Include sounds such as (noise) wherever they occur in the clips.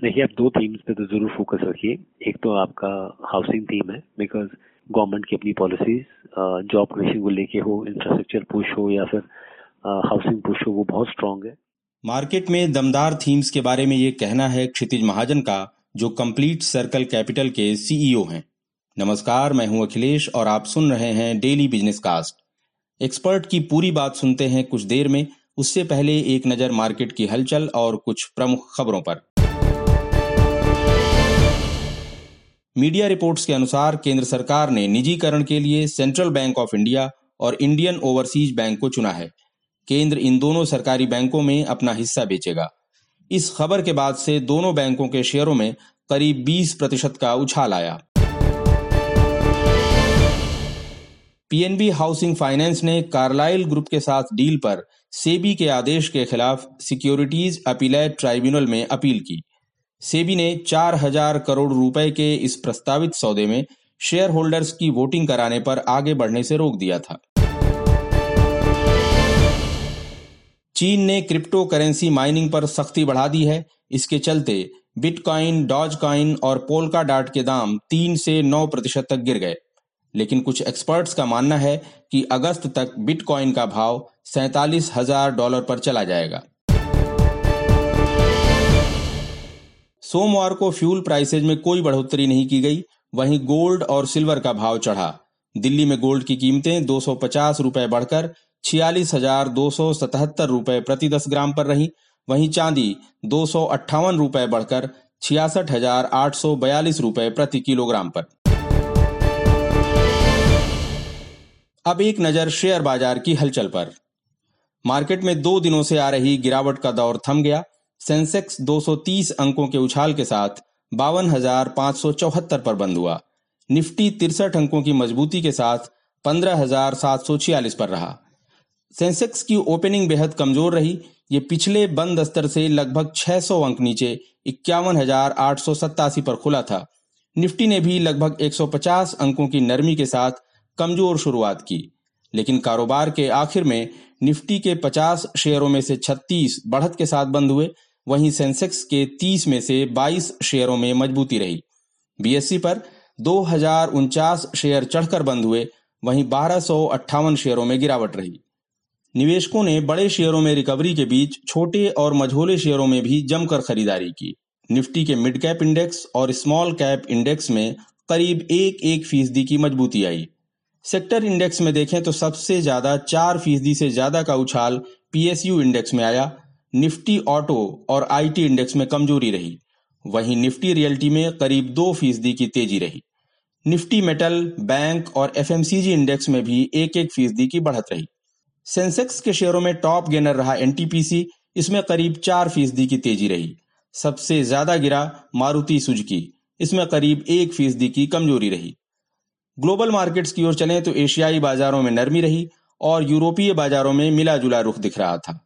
देखिए, आप दो थीम्स पे तो ज़रूर फोकस रखिए। एक तो आपका हाउसिंग थीम है बिकॉज़ गवर्नमेंट की अपनी पॉलिसीज़ जॉब क्रिएशन को लेके हो इंफ्रास्ट्रक्चर पुश हो, या फिर हाउसिंग पुश हो, वो बहुत स्ट्रांग है। मार्केट में दमदार थीम्स के बारे में ये कहना है क्षितिज महाजन का, जो कंप्लीट सर्कल कैपिटल के सीईओ हैं। नमस्कार, मैं हूँ अखिलेश और आप सुन रहे हैं डेली बिज़नेस कास्ट एक्सपर्ट की पूरी बात सुनते हैं कुछ देर में। उससे पहले एक नज़र मार्केट की हलचल और कुछ प्रमुख खबरों पर। मीडिया रिपोर्ट्स के अनुसार केंद्र सरकार ने निजीकरण के लिए सेंट्रल बैंक ऑफ़ इंडिया और इंडियन ओवरसीज बैंक को चुना है। केंद्र इन दोनों सरकारी बैंकों में अपना हिस्सा बेचेगा। इस खबर के बाद से दोनों बैंकों के शेयरों में करीब 20 प्रतिशत का उछाल आया। पीएनबी हाउसिंग फाइनेंस ने कार्लाइल ग्रुप के साथ डील पर सेबी के आदेश के खिलाफ सिक्योरिटीज अपीलेट ट्राइब्यूनल में अपील की। सेबी ने चार हज़ार करोड़ रुपए के इस प्रस्तावित सौदे में शेयर होल्डर्स की वोटिंग कराने पर आगे बढ़ने से रोक दिया था। चीन ने क्रिप्टो करेंसी माइनिंग पर सख्ती बढ़ा दी है। इसके चलते बिटकॉइन डॉज कॉइन और पोलका डाट के दाम तीन से नौ प्रतिशत तक गिर गए। लेकिन कुछ एक्सपर्ट्स का मानना है कि अगस्त तक बिटकॉइन का भाव सैतालीस हज़ार डॉलर पर चला जाएगा। सोमवार को फ्यूल प्राइसेज में कोई बढ़ोतरी नहीं की गई। वहीं गोल्ड और सिल्वर का भाव चढ़ा। दिल्ली में गोल्ड की कीमतें दो सौ रुपए बढ़कर छियालीस हज़ार दो सौ सतहत्तर रुपए प्रति दस ग्राम पर रही। वहीं चांदी दो सौ अट्ठावन रुपए बढ़कर छियासठ हज़ार आठ सौ बयालीस रुपए प्रति किलोग्राम पर। अब एक नज़र शेयर बाज़ार की हलचल पर। मार्केट में दो दिनों से आ रही गिरावट का दौर थम गया। सेंसेक्स 230 अंकों के उछाल के साथ बावन पर बंद हुआ। निफ्टी तिरसठ अंकों की मजबूती के साथ पंद्रह पर रहा। सेंसेक्स की ओपनिंग बेहद कमज़ोर रही। ये पिछले बंद स्तर से लगभग 600 अंक नीचे इक्यावन पर खुला था। निफ्टी ने भी लगभग 150 अंकों की नरमी के साथ कमज़ोर शुरुआत की। लेकिन कारोबार के आखिर में निफ्टी के 50 शेयरों में से 36 बढ़त के साथ बंद हुए। वहीं सेंसेक्स के 30 में से 22 शेयरों में मजबूती रही। बीएससी पर दो शेयर चढ़कर बंद हुए, वहीं बारह शेयरों में गिरावट रही। निवेशकों ने बड़े शेयरों में रिकवरी के बीच छोटे और मझोले शेयरों में भी जमकर खरीदारी की। निफ्टी के मिड कैप इंडेक्स और स्मॉल कैप इंडेक्स में करीब एक एक फ़ीसदी की मजबूती आई। सेक्टर इंडेक्स में देखें तो सबसे ज़्यादा चार फ़ीसदी से ज़्यादा का उछाल पीएसयू इंडेक्स में आया। निफ्टी ऑटो और आईटी इंडेक्स में कमज़ोरी रही। वहीं निफ्टी रियल्टी में करीब दो फ़ीसदी की तेज़ी रही। निफ्टी मेटल, बैंक और एफएमसीजी इंडेक्स में भी एक एक फ़ीसदी की बढ़त रही। सेंसेक्स के शेयरों में टॉप गेनर रहा एनटीपीसी, इसमें करीब चार फ़ीसदी की तेज़ी रही। सबसे ज़्यादा गिरा मारुति सुजुकी, इसमें करीब एक फ़ीसदी की कमज़ोरी रही। ग्लोबल मार्केट्स की ओर चले तो एशियाई बाजारों में नरमी रही और यूरोपीय बाजारों में मिला जुला रुख दिख रहा था।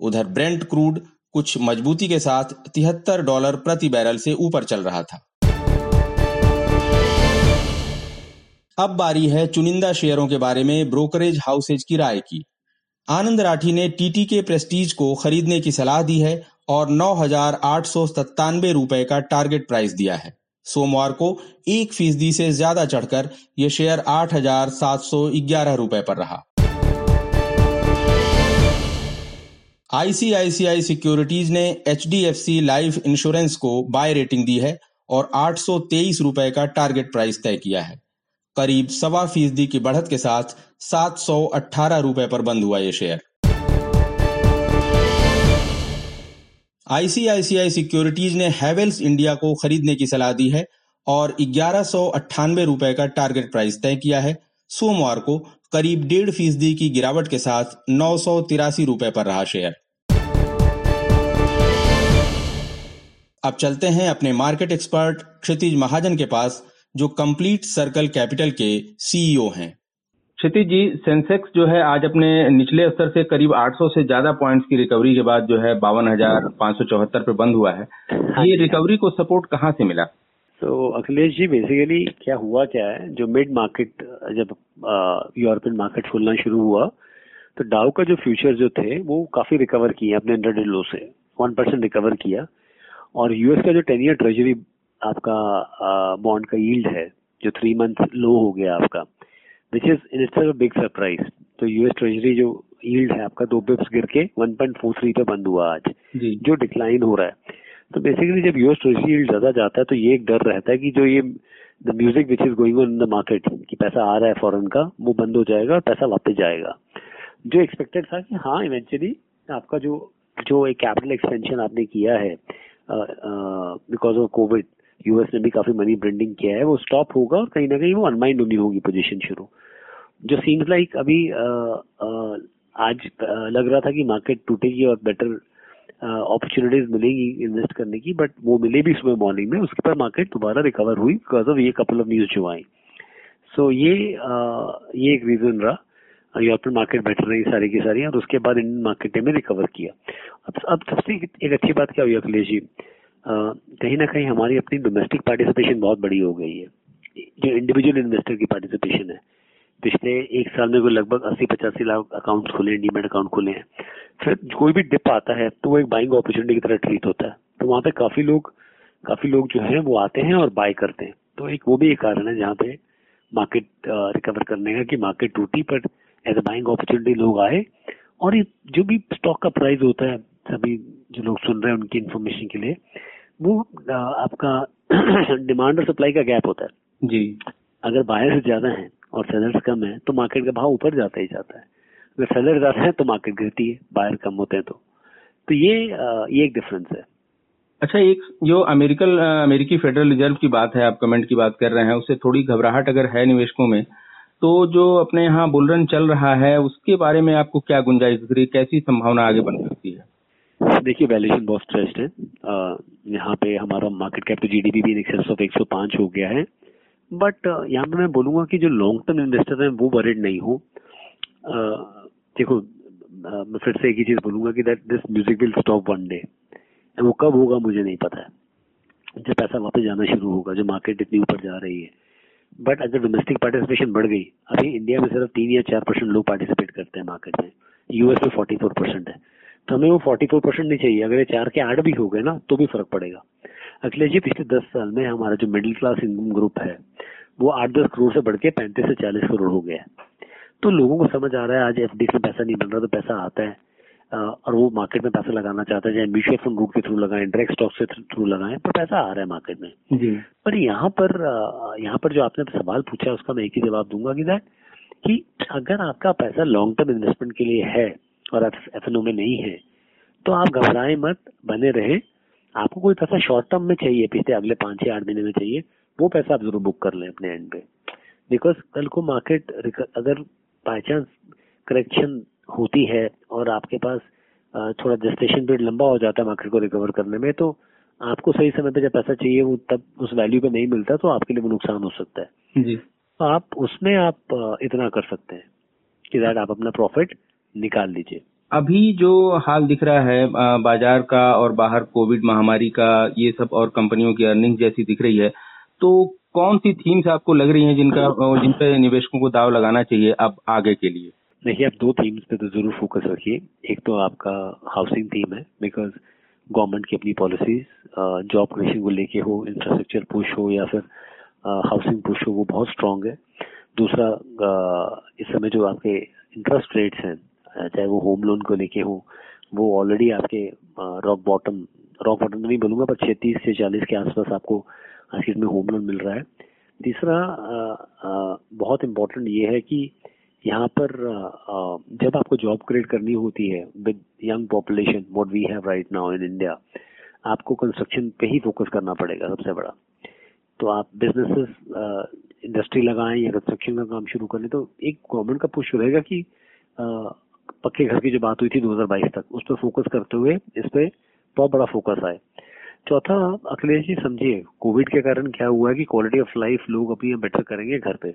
उधर ब्रेंट क्रूड कुछ मजबूती के साथ तिहत्तर डॉलर प्रति बैरल से ऊपर चल रहा था। अब बारी है चुनिंदा शेयरों के बारे में ब्रोकरेज हाउसेज की राय की। आनंद राठी ने टीटी के प्रेस्टीज को खरीदने की सलाह दी है और नौ हज़ार आठ सौ सत्तानवे रुपए का टारगेट प्राइस दिया है। सोमवार को एक फ़ीसदी से ज़्यादा चढ़कर यह शेयर आठ हज़ार सात सौ ग्यारह रुपए पर रहा। आईसीआईसीआई सिक्योरिटीज ने HDFC लाइफ इंश्योरेंस को बाय रेटिंग दी है और आठ सौ तेईस रुपए का टारगेट प्राइस तय किया है। करीब सवा फ़ीसदी की बढ़त के साथ सात सौ अट्ठारह रुपए पर बंद हुआ यह शेयर आईसीआईसीआई सिक्योरिटीज ने हैवेल्स इंडिया को खरीदने की सलाह दी है और ग्यारह रुपए का टारगेट प्राइस तय किया है। सोमवार को करीब डेढ़ फ़ीसदी की गिरावट के साथ नौ सौ तिरासी रुपए पर रहा शेयर अब चलते हैं अपने मार्केट एक्सपर्ट क्षितिज महाजन के पास जो कंप्लीट सर्कल कैपिटल के सीईओ हैं। क्षितिज जी सेंसेक्स जो है आज अपने निचले स्तर से करीब 800 से ज़्यादा पॉइंट्स की रिकवरी के बाद जो है बावन हज़ार पाँच सौ चौहत्तर पे बंद हुआ है। हाँ ये रिकवरी को सपोर्ट कहाँ से मिला? तो अखिलेश जी बेसिकली क्या हुआ क्या है? जो मिड मार्केट जब यूरोपियन मार्केट खुलना शुरू हुआ तो डाउ का जो फ्यूचर जो थे वो काफ़ी रिकवर किए अपने हंड्रेड लो से वन परसेंट रिकवर किया। और यूएस का जो टेन ईयर ट्रेजरी आपका बॉन्ड का यील्ड है जो थ्री मंथ लो हो गया आपका which is in it's big surprise तो यूएस ट्रेजरी जो यील्ड है आपका दो बिप्स गिर के 1.43 पे बंद हुआ आज जी. जो डिक्लाइन हो रहा है। तो बेसिकली जब यूएस ट्रेजरी यील्ड ज़्यादा जाता है तो ये एक डर रहता है कि जो ये the music which is going on in the market कि पैसा आ रहा है फॉरन का वो बंद हो जाएगा और पैसा वापस जाएगा। जो एक्सपेक्टेड था कि हाँ इवेंचुअली आपका जो जो एक कैपिटल एक्सपेंशन आपने किया है बिकॉज़ ऑफ़ कोविड यूएस ने भी काफ़ी मनी ब्रेंडिंग किया है, वो स्टॉप होगा और कहीं ना कहीं वो अनमाइंड होनी होगी पोजीशन शुरू। जो सीम्स लाइक अभी आज लग रहा था कि मार्केट टूटेगी और बेटर अपॉर्चुनिटीज़ मिलेगी इन्वेस्ट करने की बट वो मिले भी सुबह मॉर्निंग में, उसके बाद मार्केट दोबारा रिकवर हुई बिकॉज़ ऑफ़ ये कपल ऑफ़ न्यूज़ जो आई। सो ये ये एक रीजन रहा। यूरोपियन मार्केट बेटर रही सारी की सारी, और उसके बाद इंडियन मार्केट ने रिकवर किया। अब अब सबसे एक अच्छी बात क्या हुई, अखिलेश जी? कहीं ना कहीं हमारी अपनी डोमेस्टिक पार्टिसिपेशन बहुत बड़ी हो गई है। जो इंडिविजुअल इन्वेस्टर की पार्टिसिपेशन है। पिछले एक साल में कोई लगभग अस्सी पचासी लाख अकाउंट खुले डीमेट अकाउंट खुले हैं। फिर कोई भी डिप आता है तो वो एक बाइंग अपॉर्चुनिटी की तरह ट्रीट होता है। तो वहाँ पे काफ़ी लोग काफ़ी लोग जो है, वो आते हैं और बाय करते हैं। तो एक वो भी एक कारण है जहाँ पे मार्केट रिकवर करने का कि मार्केट टूटी, पर एज अ बाइंग अपॉर्चुनिटी लोग आए और ये जो भी स्टॉक का प्राइस होता है सभी जो लोग सुन रहे हैं उनकी इन्फॉर्मेशन के लिए वो आपका (clears throat) डिमांड और सप्लाई का गैप होता है। जी। अगर बायर्स ज़्यादा हैं और सेलर्स कम है तो मार्केट का भाव ऊपर जाता ही जाता है। अगर सेलर ज़्यादा है तो मार्केट गिरती है बायर कम होते हैं तो। तो ये ये एक डिफरेंस है। अच्छा एक जो अमेरिकल अमेरिकी फेडरल रिज़र्व की बात है आप कमेंट की बात कर रहे हैं उससे थोड़ी घबराहट अगर है निवेशकों में तो जो अपने यहाँ बुलरन चल रहा है, उसके बारे में आपको क्या गुंजाइश दिख रही है? कैसी संभावना आगे बन सकती है? देखिए वैल्यूएशन बहुत स्ट्रेस्ड है। यहाँ पे हमारा मार्केट कैप टू जीडीपी भी एक्सेस ऑफ़ 105 हो गया है। बट यहाँ पे मैं बोलूँगा कि जो लॉन्ग टर्म इन्वेस्टर हैं, वो वरिड नहीं हो। देखो मैं फिर से एक ही चीज़ बोलूँगा कि that this music will stop one day वो कब होगा, मुझे नहीं पता है। जब पैसा वापस जाना शुरू होगा जो मार्केट इतनी ऊपर जा रही है बट अगर डोमेस्टिक पार्टिसिपेशन बढ़ गई, अभी इंडिया में सिर्फ़ तीन या चार परसेंट लोग पार्टिसिपेट करते हैं मार्केट में। यूएस में फोर्टी फोर परसेंट है। तो हमें वो फोर्टी फोर परसेंट नहीं चाहिए। अगर ये चार के आठ भी हो गए ना तो भी फ़र्क पड़ेगा। अखिलेश जी, पिछले दस साल में हमारा जो मिडिल क्लास इनकम ग्रुप है, वो आठ दस करोड़ से बढ़ के पैंतीस से चालीस करोड़ हो गया है। तो लोगों को समझ आ रहा है, आज एफ़ डी से पैसा नहीं बन रहा तो पैसा आता है। और वो मार्केट में पैसा लगाना चाहता है चाहे म्यूचुअल फंड रूट के थ्रू लगाएँ डायरेक्ट स्टॉक से थ्रू लगाएँ पर पैसा आ रहा है मार्केट में। जी। पर यहाँ पर यहाँ पर जो आपने सवाल पूछा उसका मैं एक ही जवाब दूँगा कि दैट कि अगर आपका पैसा लॉन्ग टर्म इन्वेस्टमेंट के लिए है और एफ़ में नहीं है तो आप घबराए मत बने रहे। आपको कोई पैसा शॉर्ट टर्म में चाहिए पिछले अगले पाँच या आठ महीने में चाहिए वो पैसा आप ज़रूर बुक कर लें अपने एंड पे। बिकॉज़ कल को मार्केट अगर बाई चांस करेक्शन होती है और आपके पास थोड़ा जस्टेशन पीरियड लंबा हो जाता है मार्केट को रिकवर करने में तो आपको सही समय पे जब पैसा चाहिए वो तब उस वैल्यू पे नहीं मिलता तो आपके लिए वो नुकसान हो सकता है। जी। तो आप उसमें आप इतना कर सकते हैं कि दैट आप अपना प्रॉफिट निकाल लीजिए। अभी जो हाल दिख रहा है बाज़ार का और बाहर कोविड महामारी का ये सब और कंपनियों की अर्निंग जैसी दिख रही है तो कौन सी थीम्स आपको लग रही हैं जिनका जिन पे निवेशकों को दाव लगाना चाहिए अब आगे के लिए? देखिए, आप दो थीम्स पे तो ज़रूर फोकस रखिए। एक तो आपका हाउसिंग थीम है बिकॉज़ गवर्नमेंट की अपनी पॉलिसीज़ जॉब क्रिएशन को लेके हो इंफ्रास्ट्रक्चर पुश हो, या फिर हाउसिंग पुश हो, वो बहुत स्ट्रांग है। दूसरा इस समय जो आपके इंटरेस्ट रेट्स हैं चाहे वो होम लोन को लेके हो, वो ऑलरेडी आपके रॉक बॉटम रॉक बॉटम नहीं बोलूँगा, पर छत्तीस से चालीस के आसपास आपको आज में होम लोन मिल रहा है। तीसरा बहुत इम्पोर्टेंट ये है कि यहाँ पर जब आपको जॉब क्रिएट करनी होती है with young population what we have right now in India आपको कंस्ट्रक्शन पे ही फोकस करना पड़ेगा सबसे बड़ा। तो आप बिजनेसेस इंडस्ट्री लगाएँ या कंस्ट्रक्शन का काम शुरू करें तो एक गवर्नमेंट का पुश रहेगा कि पक्के घर की जो बात हुई थी 2022 तक, उस पर फोकस करते हुए इस पे बहुत बड़ा फोकस आए। चौथा, अखिलेश जी समझिए कोविड के कारण क्या हुआ है कि क्वालिटी ऑफ़ लाइफ लोग अपनी बेटर करेंगे घर पे।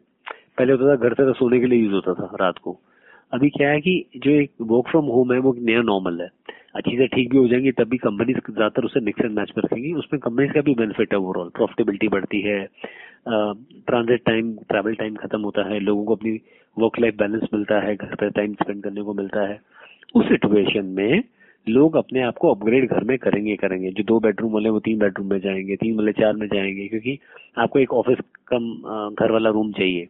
पहले होता था, घर से तो सोने के लिए यूज़ होता था रात को। अभी क्या है कि जो एक वर्क फ्रॉम होम है, वो नया नॉर्मल है। अच्छी से ठीक भी हो जाएँगी, तब भी कंपनी ज़्यादातर उसे मिक्स एंड मैच कर रखेंगी। उसमें कंपनीज़ का भी बेनिफिट है ओवरऑल प्रॉफिटेबिलिटी बढ़ती है ट्रांजिट टाइम ट्रैवल टाइम खत्म होता है, लोगों को अपनी वर्क लाइफ बैलेंस मिलता है, घर पर टाइम स्पेंड करने को मिलता है। उस सिचुएशन में लोग अपने आप को अपग्रेड घर में करेंगे करेंगे। जो दो बेडरूम वाले वो तीन बेडरूम में जाएँगे, तीन वाले चार में जाएँगे, क्योंकि आपको एक ऑफ़िस कम घर वाला रूम चाहिए।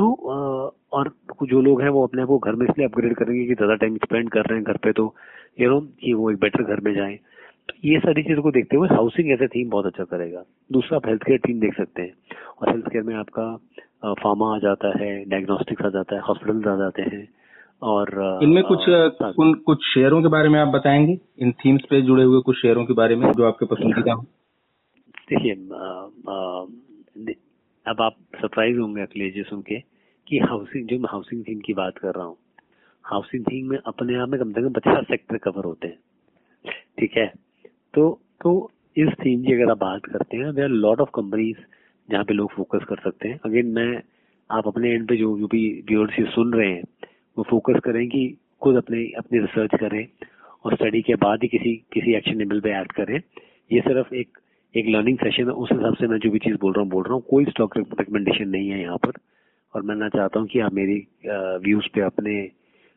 तो और जो लोग हैं वो अपने आप को घर में इसलिए अपग्रेड करेंगे कि ज़्यादा टाइम स्पेंड कर रहे हैं घर पे तो यू नो कि वो एक बेटर घर में जाए। तो ये सारी चीज़ों को देखते हुए हाउसिंग एज ए थीम बहुत अच्छा करेगा। दूसरा आप हेल्थ केयर थीम देख सकते हैं। और हेल्थ केयर में आपका फार्मा आ जाता है डायग्नोस्टिक्स आ जाता है हॉस्पिटल आ जाते हैं और इनमें कुछ कुन, कुछ शेयरों के बारे में आप बताएँगे? इन थीम्स पे जुड़े हुए कुछ शेयरों के बारे में जो आपके पसंदीदा हो। देखिए अब आप सरप्राइज़ होंगे अखिलेश जी सुन के कि हाउसिंग जो मैं हाउसिंग थीम की बात कर रहा हूँ हाउसिंग थीम में अपने आप में कम से कम पचास सेक्टर कवर होते हैं। ठीक है? तो तो इस थीम की अगर आप बात करते हैं देर लॉट ऑफ़ कंपनीज़ जहाँ पे लोग फोकस कर सकते हैं। अगेन मैं, आप अपने एंड पे जो जो भी व्यूअर्स सुन रहे हैं, वो फोकस करें कि खुद अपने, अपनी रिसर्च करें और स्टडी के बाद ही किसी किसी एक्शन लेवल पे एक्ट करें। ये सिर्फ़ एक एक लर्निंग सेशन है उस हिसाब से मैं जो भी चीज़ बोल रहा हूँ बोल रहा हूँ। कोई स्टॉक रिकमेंडेशन नहीं है यहाँ पर। और मैं ना चाहता हूँ कि आप मेरी व्यूज़ पे अपने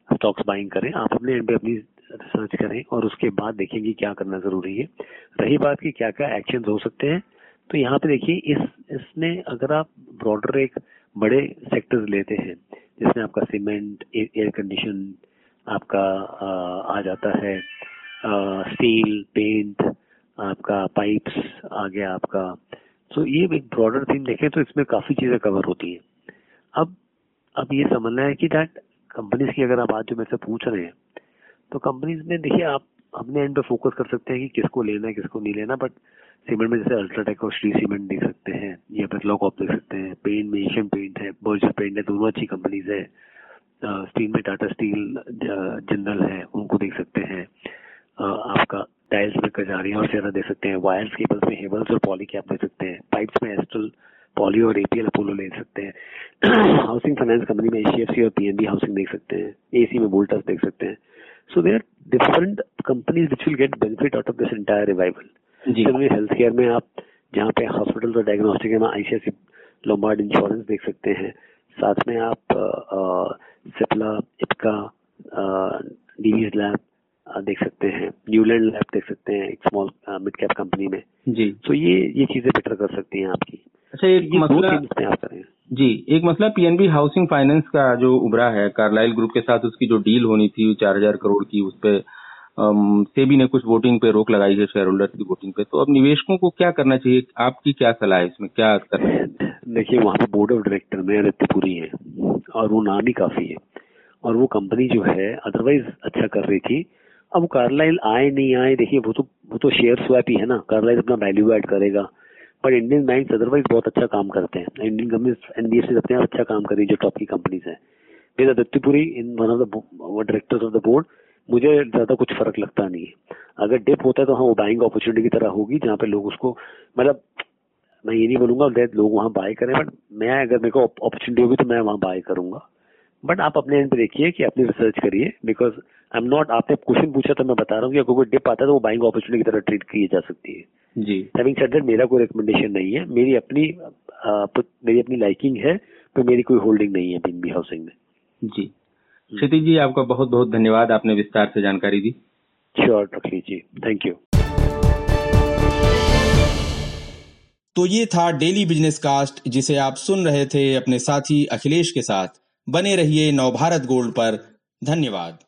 स्टॉक्स बाइंग करें आप अपने एंड पे अपनी रिसर्च करें और उसके बाद देखेंगे क्या करना ज़रूरी है। रही बात की क्या क्या एक्शन हो सकते हैं तो यहाँ पे देखिए इस इसमें अगर आप ब्रॉडर एक बड़े सेक्टर्स लेते हैं जिसमें आपका सीमेंट एयर कंडीशन आपका आ, आ जाता है स्टील पेंट आपका पाइप्स आ गया आपका तो ये एक ब्रॉडर थीम देखें तो इसमें काफ़ी चीज़ें कवर होती है। अब अब ये समझना है कि दैट कंपनीज़ की अगर आप आज जो मेरे से पूछ रहे हैं तो कंपनीज़ में देखिए आप, अपने एंड पे फोकस कर सकते हैं कि किसको लेना है, किसको नहीं लेना बट सीमेंट में जैसे अल्ट्राटेक और श्री सीमेंट देख सकते हैं, या फिर लॉकऑप देख सकते हैं पेंट में एशियन पेंट है बर्जर पेंट है, दोनों अच्छी कंपनीज़ है। स्टील में टाटा स्टील जनरल है, उनको देख सकते हैं। आपका टाइल्स में कजारिया और सेरा (clears throat) देख सकते हैं। वायर्स केबल्स में हेबल्स और पॉली कैप देख सकते हैं। पाइप्स में एस्ट्रल पॉली और एपीएल अपोलो ले सकते हैं। हाउसिंग फाइनेंस कंपनी में एचडीएफसी और पीएनबी हाउसिंग देख सकते हैं। एसी में वोल्टास देख सकते हैं। So there different companies which will get benefit out of this entire revival health care में आप जहाँ पे हॉस्पिटल और डायग्नोस्टिक है आईसीआईसी लोम्बार्ड इंश्योरेंस देख सकते हैं। साथ में आप सिप्ला इपका डीवीज लैब देख सकते हैं। न्यूलैंड लैब देख सकते हैं एक स्मॉल मिड कैप कंपनी में। जी। तो ये ये चीज़ें बेटर कर सकती हैं आपकी। अच्छा एक मसला करें। जी एक मसला पीएनबी हाउसिंग फाइनेंस का जो उभरा है कार्लाइल ग्रुप के साथ उसकी जो डील होनी थी चार हज़ार करोड़ की उस पर सेबी ने कुछ वोटिंग पे रोक लगाई है शेयर होल्डर की वोटिंग पे। तो अब निवेशकों को क्या करना चाहिए? आपकी क्या सलाह है इसमें? क्या करना है? देखिए वहाँ पे बोर्ड ऑफ़ डायरेक्टर में रित्यपुरी है और वो नाम ही काफ़ी है। और वो कंपनी जो है अदरवाइज़ अच्छा कर रही थी अब कार्लाइल आए नहीं आए, देखिए वो तो वो तो शेयर स्वैप ही है ना। कार्लाइल अपना वैल्यू एड करेगा। बट इंडियन बैंक अदरवाइज़ बहुत अच्छा काम करते हैं। इंडियन कंपनी एनडीएफसी अपने आप अच्छा काम कर रही है, जो टॉप की कंपनीज़ है। मेरा Dattipuri in one of the directors of the board मुझे ज़्यादा कुछ फ़र्क लगता नहीं है। अगर डिप होता है तो हाँ वो बाइंग अपॉर्चुनिटी की तरह होगी, जहाँ पे लोग उसको मतलब मैं ये नहीं बोलूँगा लोग वहाँ बाय करें बट मैं अगर मेरे को अपॉर्चुनिटी होगी तो मैं वहाँ बाय करूँगा। बट आप अपने एंड पे देखिए कि अपनी रिसर्च करिए बिकॉज़ आई एम नॉट आपने क्वेश्चन पूछा तो मैं बता रहा हूँ कि अगर कोई डिप आता है तो वो बाइंग अपॉर्चुनिटी की तरह ट्रीट की जा सकती है। जी। हैविंग सेड दैट मेरा कोई रिकमेंडेशन नहीं है। मेरी अपनी आ, मेरी अपनी लाइकिंग है तो मेरी कोई होल्डिंग नहीं है बीन बी हाउसिंग में। जी। क्षितिज जी आपका बहुत बहुत धन्यवाद। आपने विस्तार से जानकारी दी। श्योर जी। थैंक यू तो ये था डेली बिज़नेस कास्ट जिसे आप सुन रहे थे अपने साथी अखिलेश के साथ। बने रहिए नवभारत गोल्ड पर। धन्यवाद।